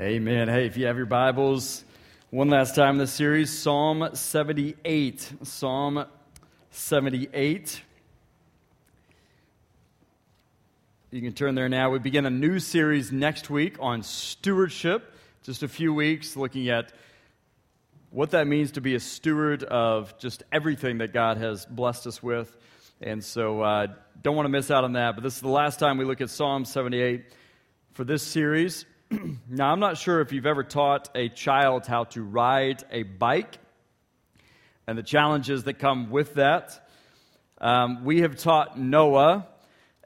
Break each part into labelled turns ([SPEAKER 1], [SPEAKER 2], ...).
[SPEAKER 1] Amen. Hey, if you have your Bibles, one last time in this series, Psalm 78. Psalm 78. You can turn there now. We begin a new series next week on stewardship. Just a few weeks looking at what that means to be a steward of just everything that God has blessed us with. And so, uh, don't want to miss out on that. But this is the last time we look at Psalm 78 for this series. now, I'm not sure if you've ever taught a child how to ride a bike and the challenges that come with that. Um, we have taught Noah,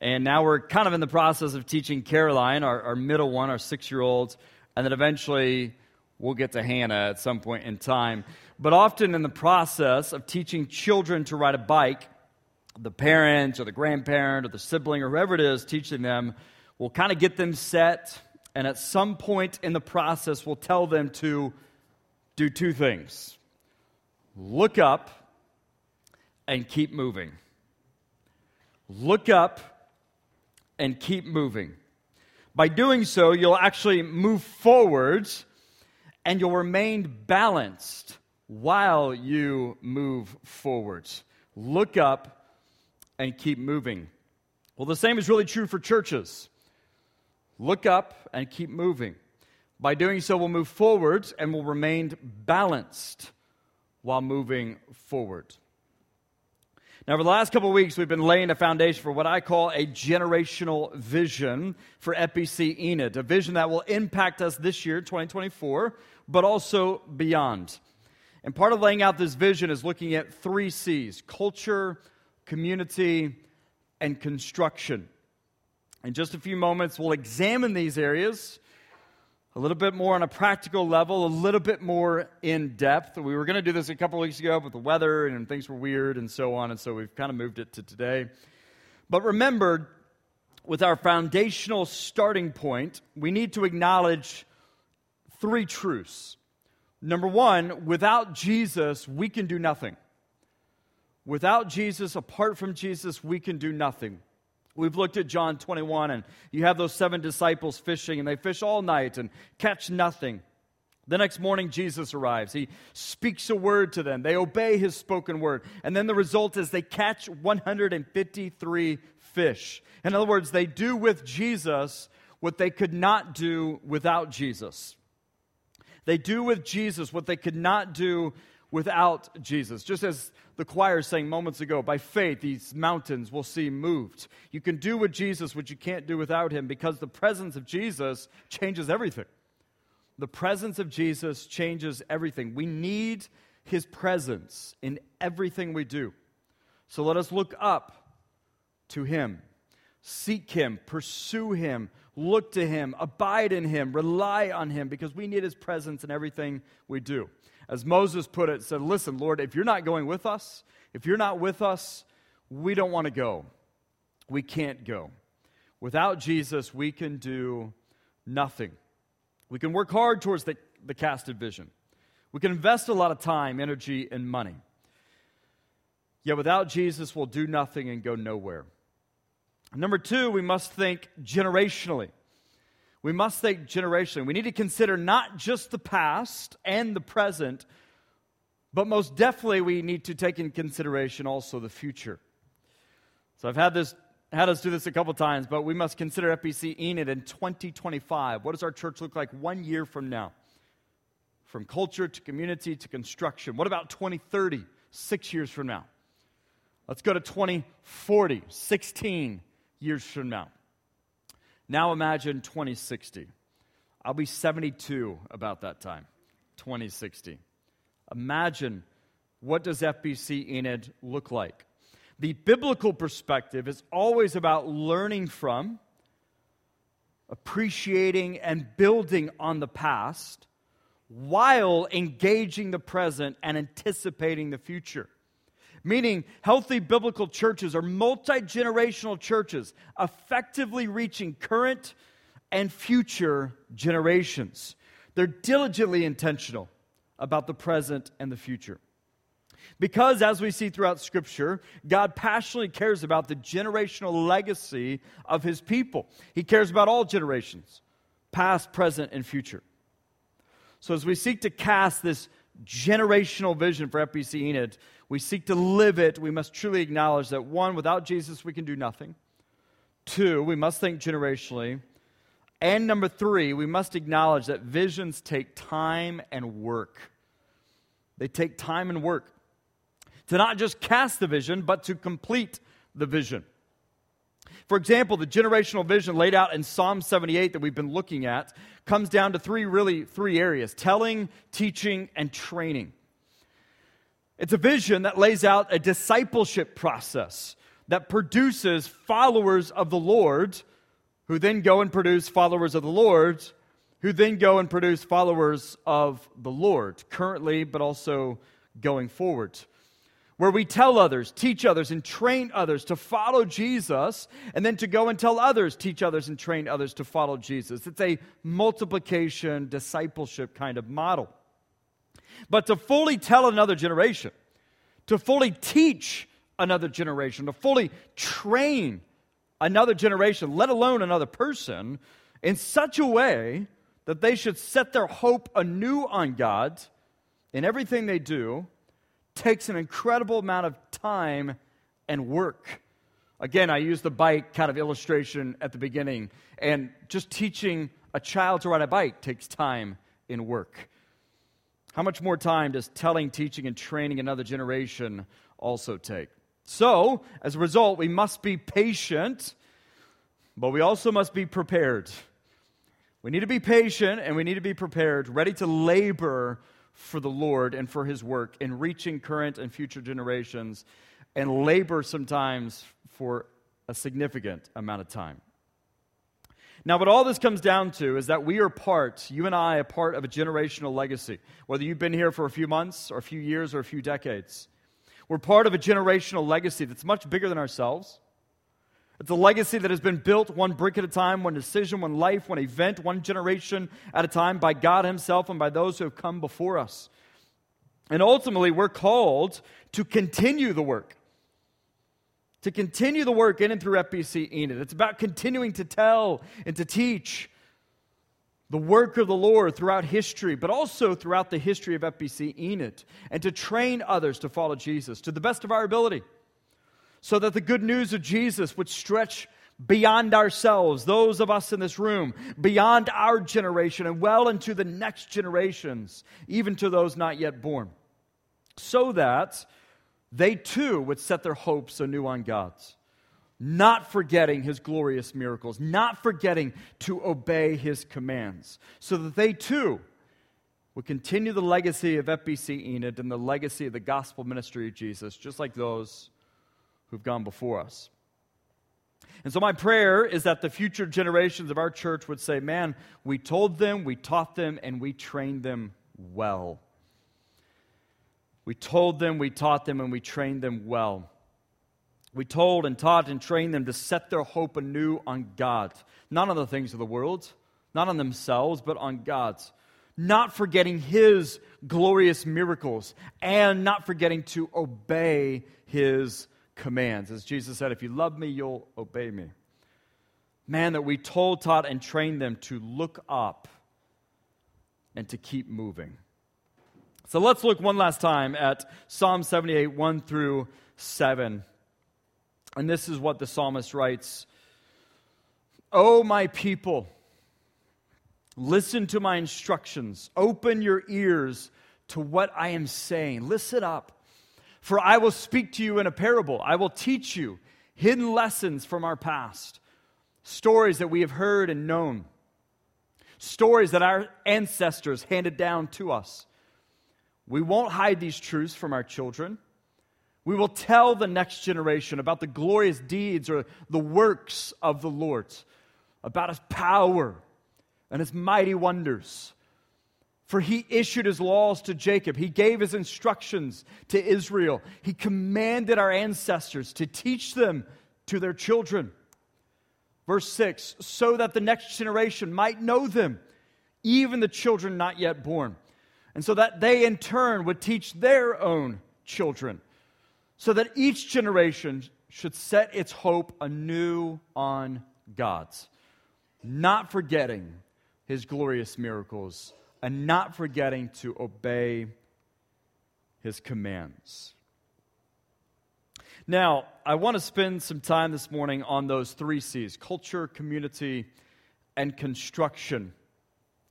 [SPEAKER 1] and now we're kind of in the process of teaching Caroline, our, our middle one, our six year old, and then eventually we'll get to Hannah at some point in time. But often in the process of teaching children to ride a bike, the parent or the grandparent or the sibling or whoever it is teaching them will kind of get them set and at some point in the process, we'll tell them to do two things look up and keep moving. Look up and keep moving. By doing so, you'll actually move forwards and you'll remain balanced while you move forwards. Look up and keep moving. Well, the same is really true for churches. Look up and keep moving. By doing so, we'll move forward and we'll remain balanced while moving forward. Now, for the last couple weeks, we've been laying a foundation for what I call a generational vision for FBC Enid, a vision that will impact us this year, 2024, but also beyond. And part of laying out this vision is looking at three C's culture, community, and construction. In just a few moments, we'll examine these areas a little bit more on a practical level, a little bit more in depth. We were going to do this a couple weeks ago, but the weather and things were weird and so on, and so we've kind of moved it to today. But remember, with our foundational starting point, we need to acknowledge three truths. Number one, without Jesus, we can do nothing. Without Jesus, apart from Jesus, we can do nothing. We've looked at John 21, and you have those seven disciples fishing, and they fish all night and catch nothing. The next morning, Jesus arrives. He speaks a word to them. They obey his spoken word. And then the result is they catch 153 fish. In other words, they do with Jesus what they could not do without Jesus. They do with Jesus what they could not do without Jesus. Just as the choir sang moments ago, by faith, these mountains will see moved. You can do with Jesus what you can't do without him because the presence of Jesus changes everything. The presence of Jesus changes everything. We need his presence in everything we do. So let us look up to him, seek him, pursue him, look to him, abide in him, rely on him because we need his presence in everything we do as Moses put it, said, Listen, Lord, if you're not going with us, if you're not with us, we don't want to go. We can't go. Without Jesus, we can do nothing. We can work hard towards the, the casted vision. We can invest a lot of time, energy, and money. Yet without Jesus, we'll do nothing and go nowhere. Number two, we must think generationally we must think generationally. We need to consider not just the past and the present, but most definitely we need to take in consideration also the future. So I've had this had us do this a couple times, but we must consider FBC Enid in 2025. What does our church look like one year from now? From culture to community to construction. What about 2030, six years from now? Let's go to 2040, 16 years from now. Now imagine 2060. I'll be 72 about that time, 2060. Imagine what does FBC Enid look like? The biblical perspective is always about learning from, appreciating, and building on the past while engaging the present and anticipating the future. Meaning, healthy biblical churches are multi generational churches, effectively reaching current and future generations. They're diligently intentional about the present and the future. Because, as we see throughout Scripture, God passionately cares about the generational legacy of His people. He cares about all generations, past, present, and future. So, as we seek to cast this generational vision for FBC Enid, we seek to live it, we must truly acknowledge that one, without Jesus, we can do nothing. Two, we must think generationally. And number three, we must acknowledge that visions take time and work. They take time and work to not just cast the vision, but to complete the vision. For example, the generational vision laid out in Psalm 78 that we've been looking at comes down to three really three areas: telling, teaching, and training. It's a vision that lays out a discipleship process that produces followers of the Lord who then go and produce followers of the Lord who then go and produce followers of the Lord currently but also going forward where we tell others, teach others, and train others to follow Jesus, and then to go and tell others, teach others, and train others to follow Jesus. It's a multiplication, discipleship kind of model. But to fully tell another generation, to fully teach another generation, to fully train another generation, let alone another person, in such a way that they should set their hope anew on God in everything they do takes an incredible amount of time and work. Again, I used the bike kind of illustration at the beginning, and just teaching a child to ride a bike takes time and work. How much more time does telling, teaching, and training another generation also take? So, as a result, we must be patient, but we also must be prepared. We need to be patient and we need to be prepared, ready to labor for the Lord and for his work in reaching current and future generations and labor sometimes for a significant amount of time. Now, what all this comes down to is that we are part, you and I, are part of a generational legacy. Whether you've been here for a few months or a few years or a few decades, we're part of a generational legacy that's much bigger than ourselves. It's a legacy that has been built one brick at a time, one decision, one life, one event, one generation at a time by God Himself and by those who have come before us. And ultimately, we're called to continue the work. To continue the work in and through FBC Enid. It's about continuing to tell and to teach the work of the Lord throughout history, but also throughout the history of FBC Enid, and to train others to follow Jesus to the best of our ability so that the good news of Jesus would stretch beyond ourselves, those of us in this room, beyond our generation, and well into the next generations, even to those not yet born, so that they too would set their hopes anew on God's. Not forgetting his glorious miracles, not forgetting to obey his commands, so that they too would continue the legacy of FBC Enid and the legacy of the gospel ministry of Jesus, just like those who've gone before us. And so, my prayer is that the future generations of our church would say, Man, we told them, we taught them, and we trained them well. We told them, we taught them, and we trained them well. We told and taught and trained them to set their hope anew on God, not on the things of the world, not on themselves, but on God's. Not forgetting His glorious miracles, and not forgetting to obey His commands. As Jesus said, if you love me, you'll obey me. Man, that we told, taught, and trained them to look up and to keep moving. So let's look one last time at Psalm 78, 1 through 7. And this is what the psalmist writes O my people, listen to my instructions, open your ears to what I am saying. Listen up. For I will speak to you in a parable. I will teach you hidden lessons from our past, stories that we have heard and known, stories that our ancestors handed down to us. We won't hide these truths from our children. We will tell the next generation about the glorious deeds or the works of the Lord, about his power and his mighty wonders for he issued his laws to Jacob. He gave his instructions to Israel. He commanded our ancestors to teach them to their children. Verse 6 so that the next generation might know them, even the children not yet born, and so that they in turn would teach their own children, so that each generation should set its hope anew on God's, not forgetting his glorious miracles and not forgetting to obey his commands. Now, I want to spend some time this morning on those three C's culture, community, and construction.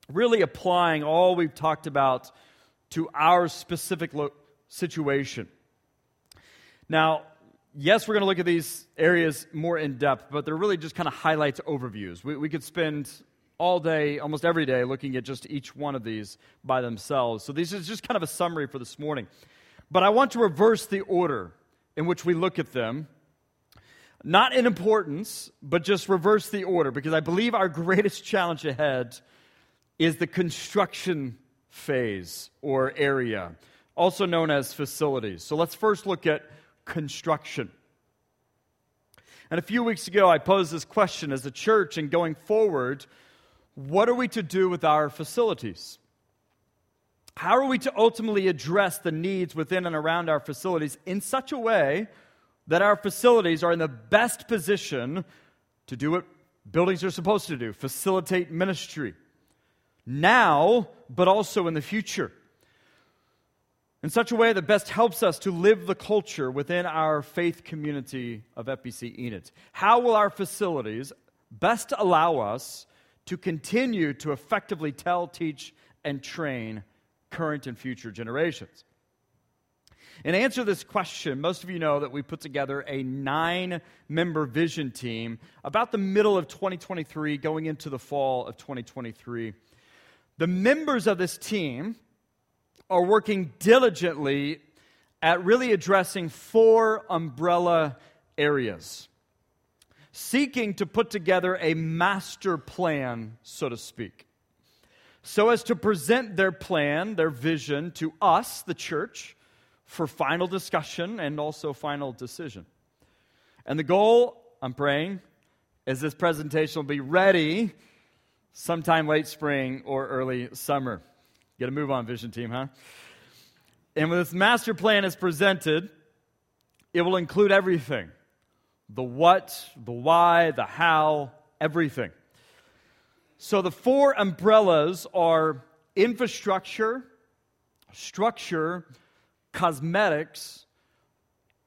[SPEAKER 1] Really applying all we've talked about to our specific lo- situation. Now, yes, we're going to look at these areas more in depth, but they're really just kind of highlights, overviews. We, we could spend all day, almost every day, looking at just each one of these by themselves. So, this is just kind of a summary for this morning. But I want to reverse the order in which we look at them. Not in importance, but just reverse the order, because I believe our greatest challenge ahead is the construction phase or area, also known as facilities. So let's first look at construction. And a few weeks ago, I posed this question as a church, and going forward, what are we to do with our facilities? How are we to ultimately address the needs within and around our facilities in such a way that our facilities are in the best position to do what buildings are supposed to do facilitate ministry now, but also in the future? In such a way that best helps us to live the culture within our faith community of FBC Enid. How will our facilities best allow us to continue to effectively tell, teach, and train current and future generations. In answer to this question, most of you know that we put together a nine member vision team about the middle of 2023, going into the fall of 2023. The members of this team are working diligently at really addressing four umbrella areas, seeking to put together a master plan, so to speak so as to present their plan, their vision to us, the church, for final discussion and also final decision. And the goal, I'm praying, is this presentation will be ready sometime late spring or early summer. Get a move on, vision team, huh? And when this master plan is presented, it will include everything the what, the why, the how, everything. So the four umbrellas are infrastructure, structure, cosmetics,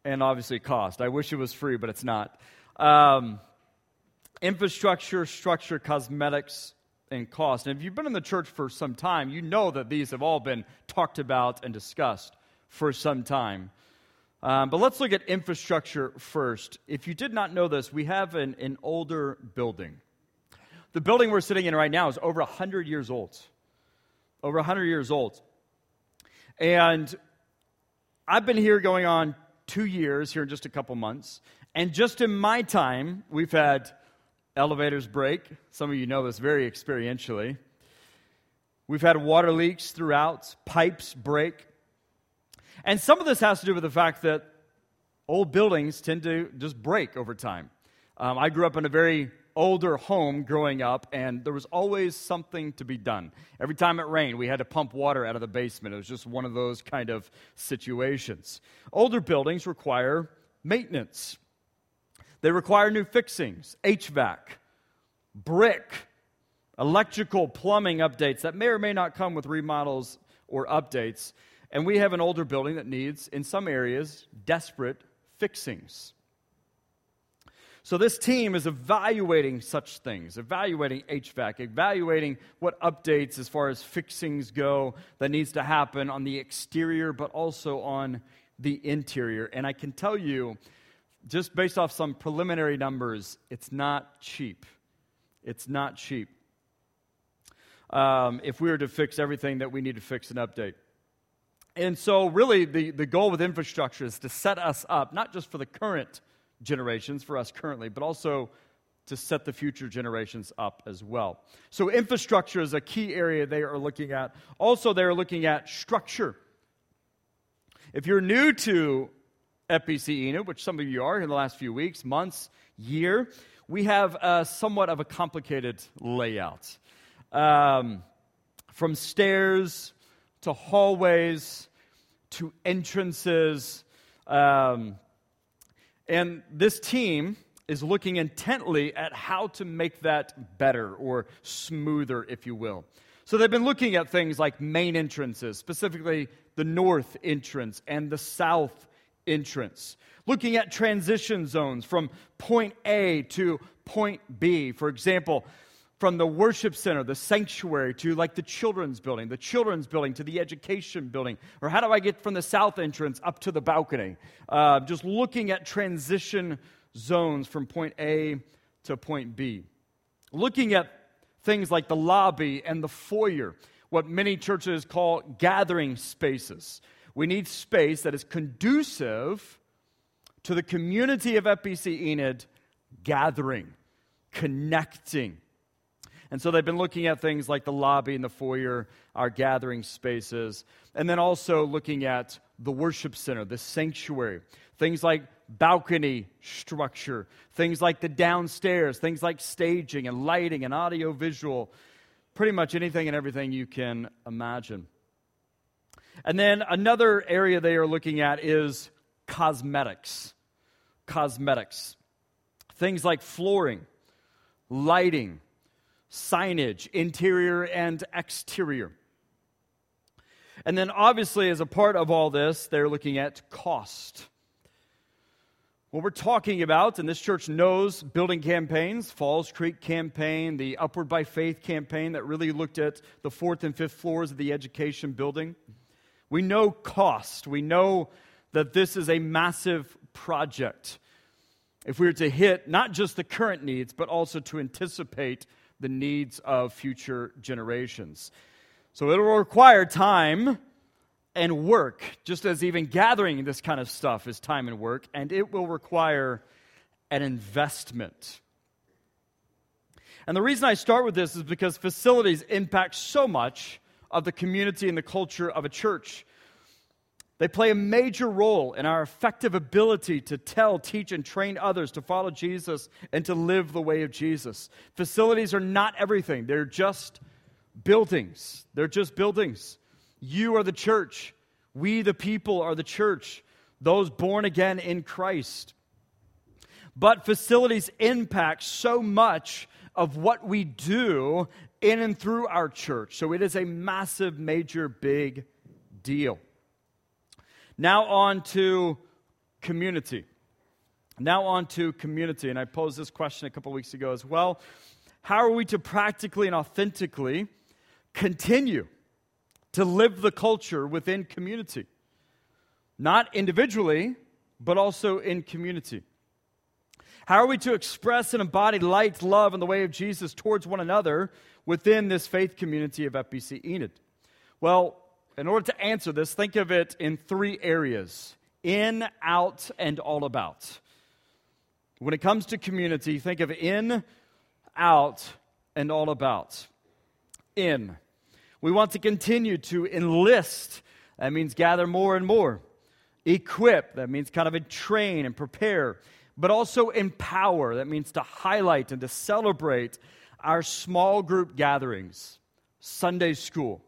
[SPEAKER 1] and obviously cost. I wish it was free, but it's not. Um, infrastructure, structure, cosmetics, and cost. And if you've been in the church for some time, you know that these have all been talked about and discussed for some time. Um, but let's look at infrastructure first. If you did not know this, we have an, an older building. The building we're sitting in right now is over 100 years old. Over 100 years old. And I've been here going on two years, here in just a couple months. And just in my time, we've had elevators break. Some of you know this very experientially. We've had water leaks throughout, pipes break. And some of this has to do with the fact that old buildings tend to just break over time. Um, I grew up in a very older home growing up, and there was always something to be done. Every time it rained, we had to pump water out of the basement. It was just one of those kind of situations. Older buildings require maintenance, they require new fixings, HVAC, brick, electrical, plumbing updates that may or may not come with remodels or updates. And we have an older building that needs, in some areas, desperate fixings. So this team is evaluating such things, evaluating HVAC, evaluating what updates as far as fixings go that needs to happen on the exterior, but also on the interior. And I can tell you, just based off some preliminary numbers, it's not cheap. It's not cheap. Um, if we were to fix everything that we need to fix and update. And so, really, the, the goal with infrastructure is to set us up, not just for the current generations, for us currently, but also to set the future generations up as well. So, infrastructure is a key area they are looking at. Also, they are looking at structure. If you're new to FBC Enid, which some of you are in the last few weeks, months, year, we have a, somewhat of a complicated layout. Um, from stairs to hallways to entrances, um, and this team is looking intently at how to make that better or smoother, if you will. So they've been looking at things like main entrances, specifically the north entrance and the south entrance. Looking at transition zones from point A to point B. For example, from the worship center, the sanctuary, to like the children's building, the children's building to the education building, or how do I get from the south entrance up to the balcony? Uh, just looking at transition zones from point A to point B. Looking at things like the lobby and the foyer, what many churches call gathering spaces. We need space that is conducive to the community of FBC Enid gathering, connecting and so they've been looking at things like the lobby and the foyer, our gathering spaces, and then also looking at the worship center, the sanctuary, things like balcony structure, things like the downstairs, things like staging and lighting and audio visual, pretty much anything and everything you can imagine. And then another area they are looking at is cosmetics. Cosmetics. Things like flooring, lighting, signage, interior and exterior. And then, obviously, as a part of all this, they're looking at cost. What we're talking about, and this church knows building campaigns, Falls Creek campaign, the Upward by Faith campaign that really looked at the fourth and fifth floors of the education building. We know cost. We know that this is a massive project. If we were to hit not just the current needs, but also to anticipate the needs of future generations. So it will require time and work, just as even gathering this kind of stuff is time and work, and it will require an investment. And the reason I start with this is because facilities impact so much of the community and the culture of a church. They play a major role in our effective ability to tell, teach, and train others to follow Jesus and to live the way of Jesus. Facilities are not everything, they're just buildings. They're just buildings. You are the church. We, the people, are the church, those born again in Christ. But facilities impact so much of what we do in and through our church. So it is a massive, major, big deal. Now, on to community. Now, on to community. And I posed this question a couple weeks ago as well. How are we to practically and authentically continue to live the culture within community? Not individually, but also in community. How are we to express and embody light, love, and the way of Jesus towards one another within this faith community of FBC Enid? Well, in order to answer this, think of it in three areas in, out, and all about. When it comes to community, think of in, out, and all about. In. We want to continue to enlist. That means gather more and more. Equip. That means kind of train and prepare. But also empower. That means to highlight and to celebrate our small group gatherings, Sunday school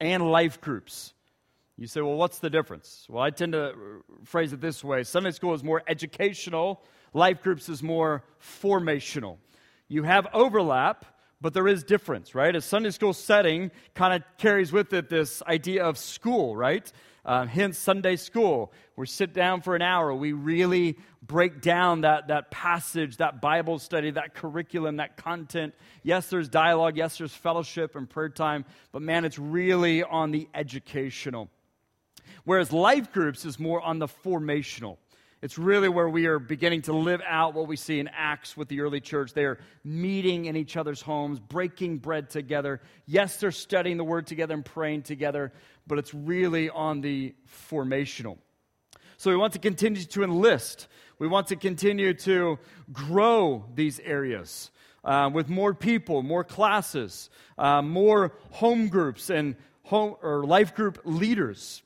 [SPEAKER 1] and life groups. You say, well, what's the difference? Well, I tend to phrase it this way Sunday school is more educational, life groups is more formational. You have overlap, but there is difference, right? A Sunday school setting kind of carries with it this idea of school, right? Uh, hence, Sunday school. We sit down for an hour. We really break down that, that passage, that Bible study, that curriculum, that content. Yes, there's dialogue. Yes, there's fellowship and prayer time. But man, it's really on the educational. Whereas life groups is more on the formational. It's really where we are beginning to live out what we see in Acts with the early church. They are meeting in each other's homes, breaking bread together. Yes, they're studying the word together and praying together, but it's really on the formational. So we want to continue to enlist. We want to continue to grow these areas uh, with more people, more classes, uh, more home groups and home or life group leaders.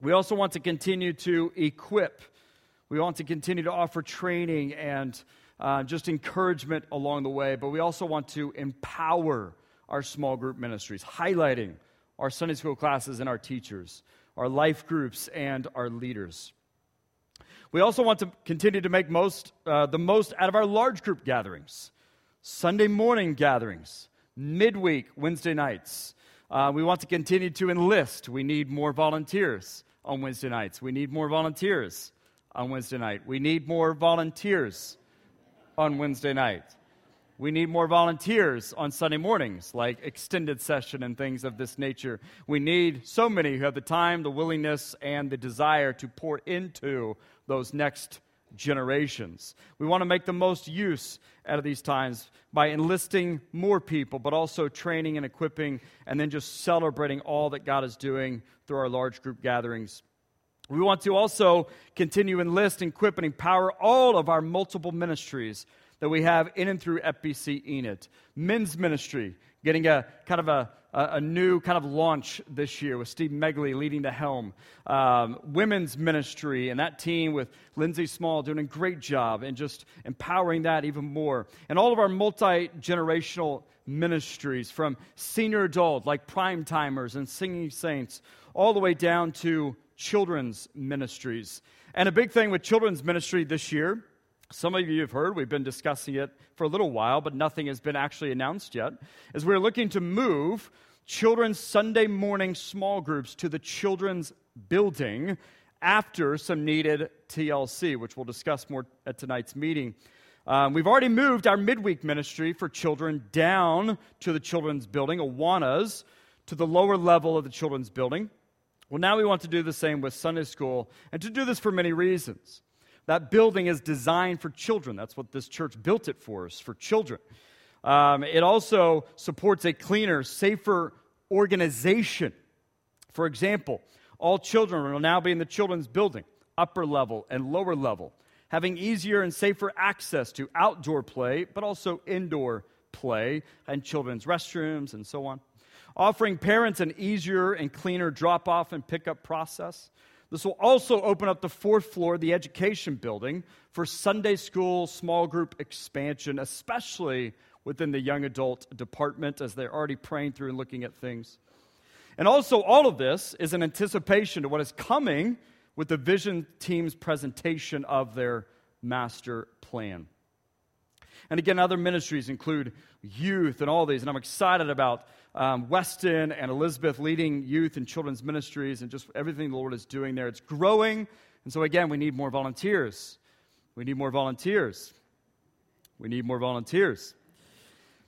[SPEAKER 1] We also want to continue to equip we want to continue to offer training and uh, just encouragement along the way, but we also want to empower our small group ministries, highlighting our Sunday school classes and our teachers, our life groups, and our leaders. We also want to continue to make most, uh, the most out of our large group gatherings, Sunday morning gatherings, midweek Wednesday nights. Uh, we want to continue to enlist. We need more volunteers on Wednesday nights. We need more volunteers on Wednesday night. We need more volunteers on Wednesday night. We need more volunteers on Sunday mornings, like extended session and things of this nature. We need so many who have the time, the willingness, and the desire to pour into those next generations. We want to make the most use out of these times by enlisting more people, but also training and equipping, and then just celebrating all that God is doing through our large group gatherings. We want to also continue enlist, equip, and empower all of our multiple ministries that we have in and through FBC Enid. Men's ministry, getting a kind of a, a, new kind of launch this year with Steve Megley leading the helm. Um, women's ministry and that team with Lindsay Small doing a great job and just empowering that even more. And all of our multi generational ministries from senior adult like prime timers and singing saints all the way down to children's ministries. And a big thing with children's ministry this year some of you have heard, we've been discussing it for a little while, but nothing has been actually announced yet, is we're looking to move children's Sunday morning small groups to the children's building after some needed TLC, which we'll discuss more at tonight's meeting. Um, we've already moved our midweek ministry for children down to the children's building, Awanas, to the lower level of the children's building. Well, now we want to do the same with Sunday school, and to do this for many reasons. That building is designed for children. That's what this church built it for, is for children. Um, it also supports a cleaner, safer organization. For example, all children will now be in the children's building, upper level and lower level, having easier and safer access to outdoor play, but also indoor play and children's restrooms and so on. Offering parents an easier and cleaner drop off and pickup process this will also open up the fourth floor of the education building for Sunday school small group expansion, especially within the young adult department as they're already praying through and looking at things. And also, all of this is an anticipation to what is coming with the vision team's presentation of their master plan. And again, other ministries include youth and all these, and I'm excited about um, Weston and Elizabeth leading youth and children's ministries and just everything the Lord is doing there. It's growing. And so, again, we need more volunteers. We need more volunteers. We need more volunteers.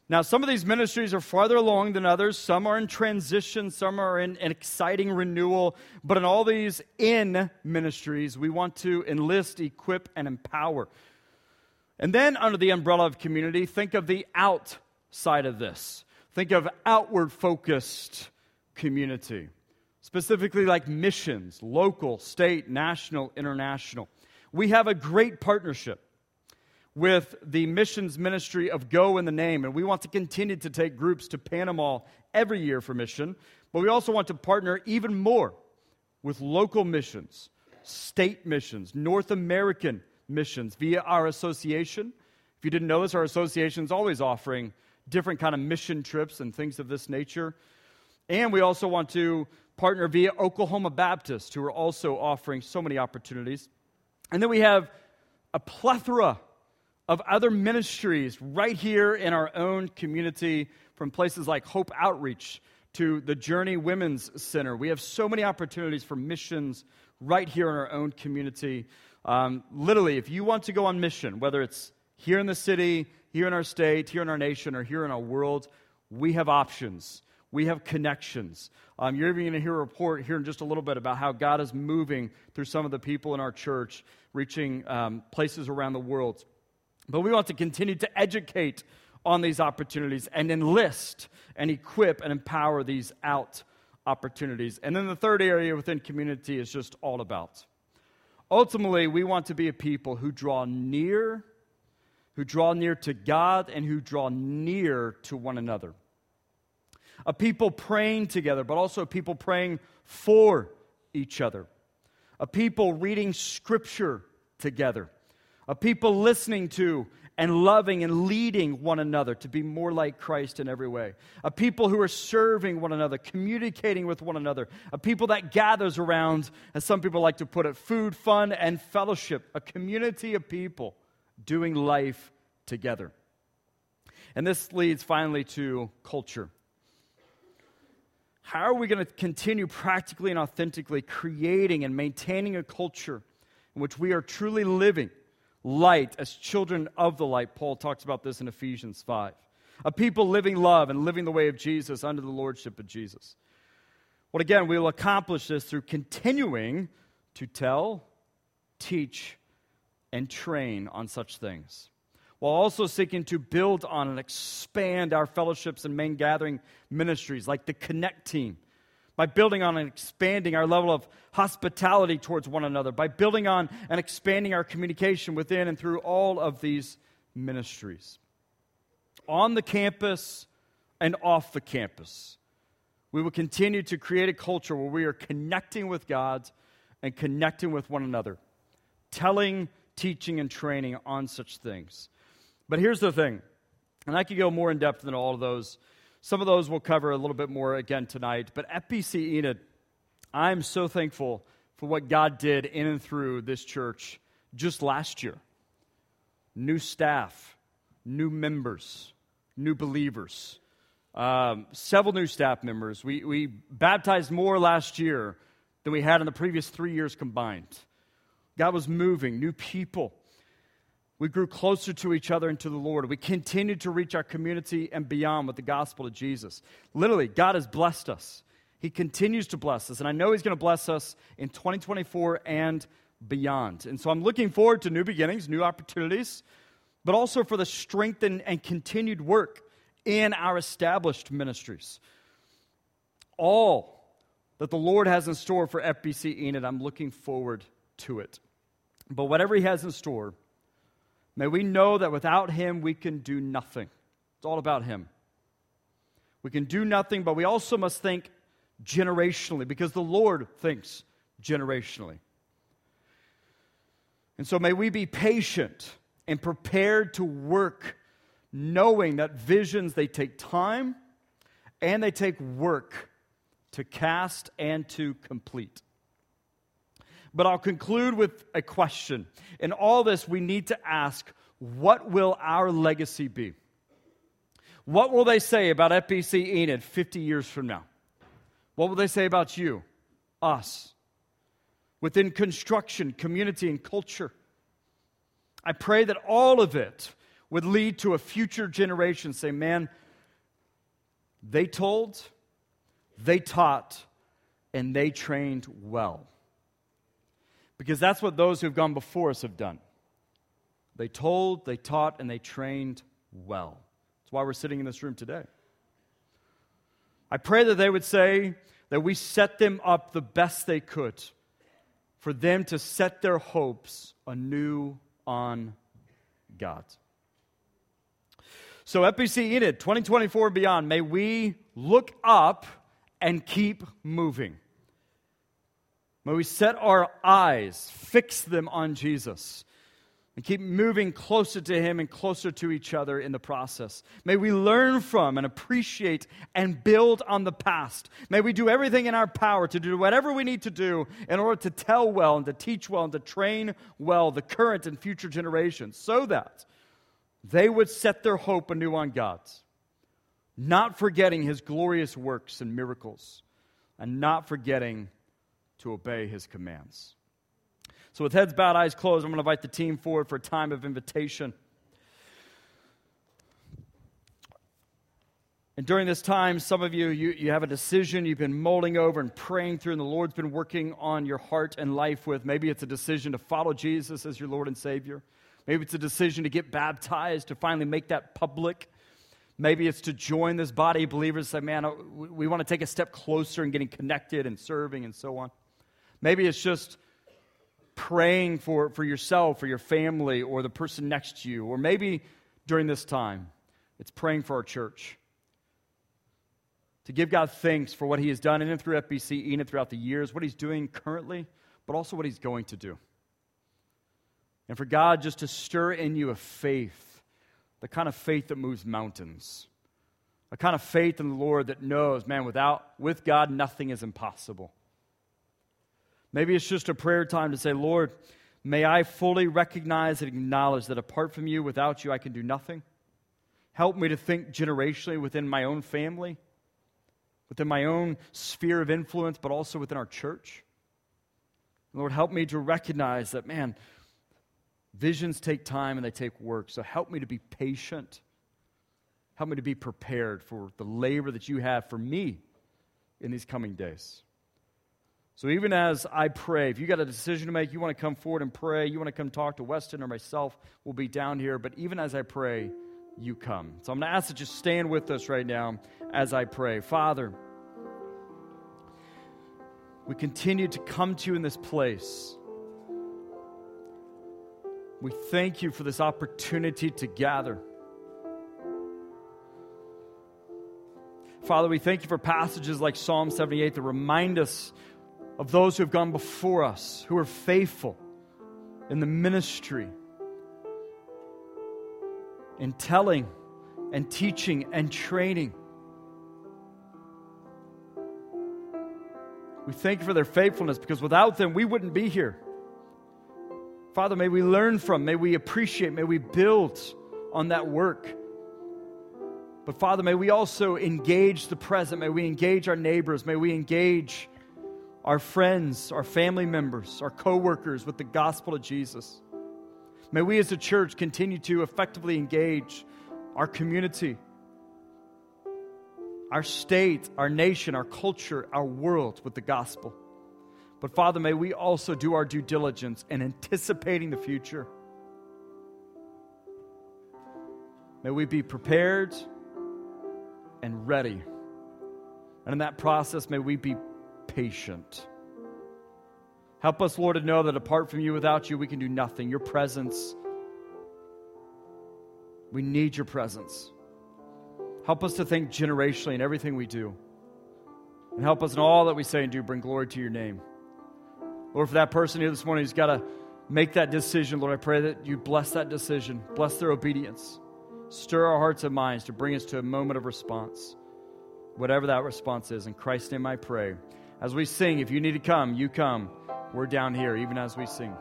[SPEAKER 1] Now, some of these ministries are farther along than others. Some are in transition, some are in an exciting renewal. But in all these in ministries, we want to enlist, equip, and empower. And then, under the umbrella of community, think of the outside of this. Think of outward focused community, specifically like missions, local, state, national, international. We have a great partnership with the missions ministry of Go in the Name, and we want to continue to take groups to Panama every year for mission, but we also want to partner even more with local missions, state missions, North American missions via our association. If you didn't know this, our association is always offering different kind of mission trips and things of this nature. And we also want to partner via Oklahoma Baptist, who are also offering so many opportunities. And then we have a plethora of other ministries right here in our own community, from places like Hope Outreach to the Journey Women's Center. We have so many opportunities for missions right here in our own community. Um, literally, if you want to go on mission, whether it's here in the city, here in our state, here in our nation, or here in our world, we have options. We have connections. Um, you're even going to hear a report here in just a little bit about how God is moving through some of the people in our church, reaching um, places around the world. But we want to continue to educate on these opportunities and enlist and equip and empower these out opportunities. And then the third area within community is just all about. Ultimately, we want to be a people who draw near who draw near to God and who draw near to one another. A people praying together, but also a people praying for each other. A people reading scripture together. A people listening to and loving and leading one another to be more like Christ in every way. A people who are serving one another, communicating with one another. A people that gathers around, as some people like to put it, food, fun, and fellowship. A community of people doing life together. And this leads finally to culture. How are we going to continue practically and authentically creating and maintaining a culture in which we are truly living light as children of the light? Paul talks about this in Ephesians 5. A people living love and living the way of Jesus under the lordship of Jesus. Well, again, we will accomplish this through continuing to tell, teach, and train on such things, while also seeking to build on and expand our fellowships and main gathering ministries like the Connect team, by building on and expanding our level of hospitality towards one another, by building on and expanding our communication within and through all of these ministries. On the campus and off the campus, we will continue to create a culture where we are connecting with God and connecting with one another, telling teaching and training on such things. But here's the thing, and I could go more in depth than all of those. Some of those we'll cover a little bit more again tonight. But FBC Enid, I'm so thankful for what God did in and through this church just last year. New staff, new members, new believers, um, several new staff members. We, we baptized more last year than we had in the previous three years combined. God was moving, new people. We grew closer to each other and to the Lord. We continued to reach our community and beyond with the gospel of Jesus. Literally, God has blessed us. He continues to bless us. And I know He's going to bless us in 2024 and beyond. And so I'm looking forward to new beginnings, new opportunities, but also for the strengthened and continued work in our established ministries. All that the Lord has in store for FBC Enid, I'm looking forward to it. But whatever He has in store, may we know that without Him we can do nothing. It's all about Him. We can do nothing, but we also must think generationally because the Lord thinks generationally. And so may we be patient and prepared to work knowing that visions they take time and they take work to cast and to complete. But I'll conclude with a question. In all this, we need to ask what will our legacy be? What will they say about FBC Enid 50 years from now? What will they say about you, us, within construction, community, and culture? I pray that all of it would lead to a future generation say, man, they told, they taught, and they trained well. Because that's what those who've gone before us have done. They told, they taught, and they trained well. That's why we're sitting in this room today. I pray that they would say that we set them up the best they could for them to set their hopes anew on God. So, FBC Enid 2024 and beyond, may we look up and keep moving. May we set our eyes, fix them on Jesus, and keep moving closer to Him and closer to each other in the process. May we learn from and appreciate and build on the past. May we do everything in our power to do whatever we need to do in order to tell well and to teach well and to train well the current and future generations so that they would set their hope anew on God, not forgetting His glorious works and miracles, and not forgetting to obey his commands. So, with heads bowed, eyes closed, I'm going to invite the team forward for a time of invitation. And during this time, some of you, you, you have a decision you've been mulling over and praying through, and the Lord's been working on your heart and life with. Maybe it's a decision to follow Jesus as your Lord and Savior. Maybe it's a decision to get baptized, to finally make that public. Maybe it's to join this body of believers, say, man, we want to take a step closer in getting connected and serving and so on. Maybe it's just praying for, for yourself or your family or the person next to you. Or maybe during this time, it's praying for our church. To give God thanks for what He has done in and through FBC, Enid throughout the years, what He's doing currently, but also what He's going to do. And for God just to stir in you a faith, the kind of faith that moves mountains. A kind of faith in the Lord that knows, man, without with God nothing is impossible. Maybe it's just a prayer time to say, Lord, may I fully recognize and acknowledge that apart from you, without you, I can do nothing. Help me to think generationally within my own family, within my own sphere of influence, but also within our church. Lord, help me to recognize that, man, visions take time and they take work. So help me to be patient. Help me to be prepared for the labor that you have for me in these coming days. So even as I pray, if you got a decision to make, you want to come forward and pray, you want to come talk to Weston or myself, we'll be down here. But even as I pray, you come. So I'm going to ask that you stand with us right now as I pray. Father, we continue to come to you in this place. We thank you for this opportunity to gather. Father, we thank you for passages like Psalm 78 that remind us of those who have gone before us, who are faithful in the ministry, in telling and teaching and training. We thank you for their faithfulness because without them, we wouldn't be here. Father, may we learn from, may we appreciate, may we build on that work. But Father, may we also engage the present. May we engage our neighbors. May we engage our friends, our family members, our coworkers with the gospel of Jesus. May we as a church continue to effectively engage our community, our state, our nation, our culture, our world with the gospel. But Father, may we also do our due diligence in anticipating the future. May we be prepared and ready. And in that process, may we be patient. Help us, Lord, to know that apart from you, without you, we can do nothing. Your presence, we need your presence. Help us to think generationally in everything we do. And help us in all that we say and do bring glory to your name. Lord, for that person here this morning who's got to make that decision, Lord, I pray that you bless that decision, bless their obedience. Stir our hearts and minds to bring us to a moment of response, whatever that response is. In Christ's name I pray. As we sing, if you need to come, you come. We're down here, even as we sing.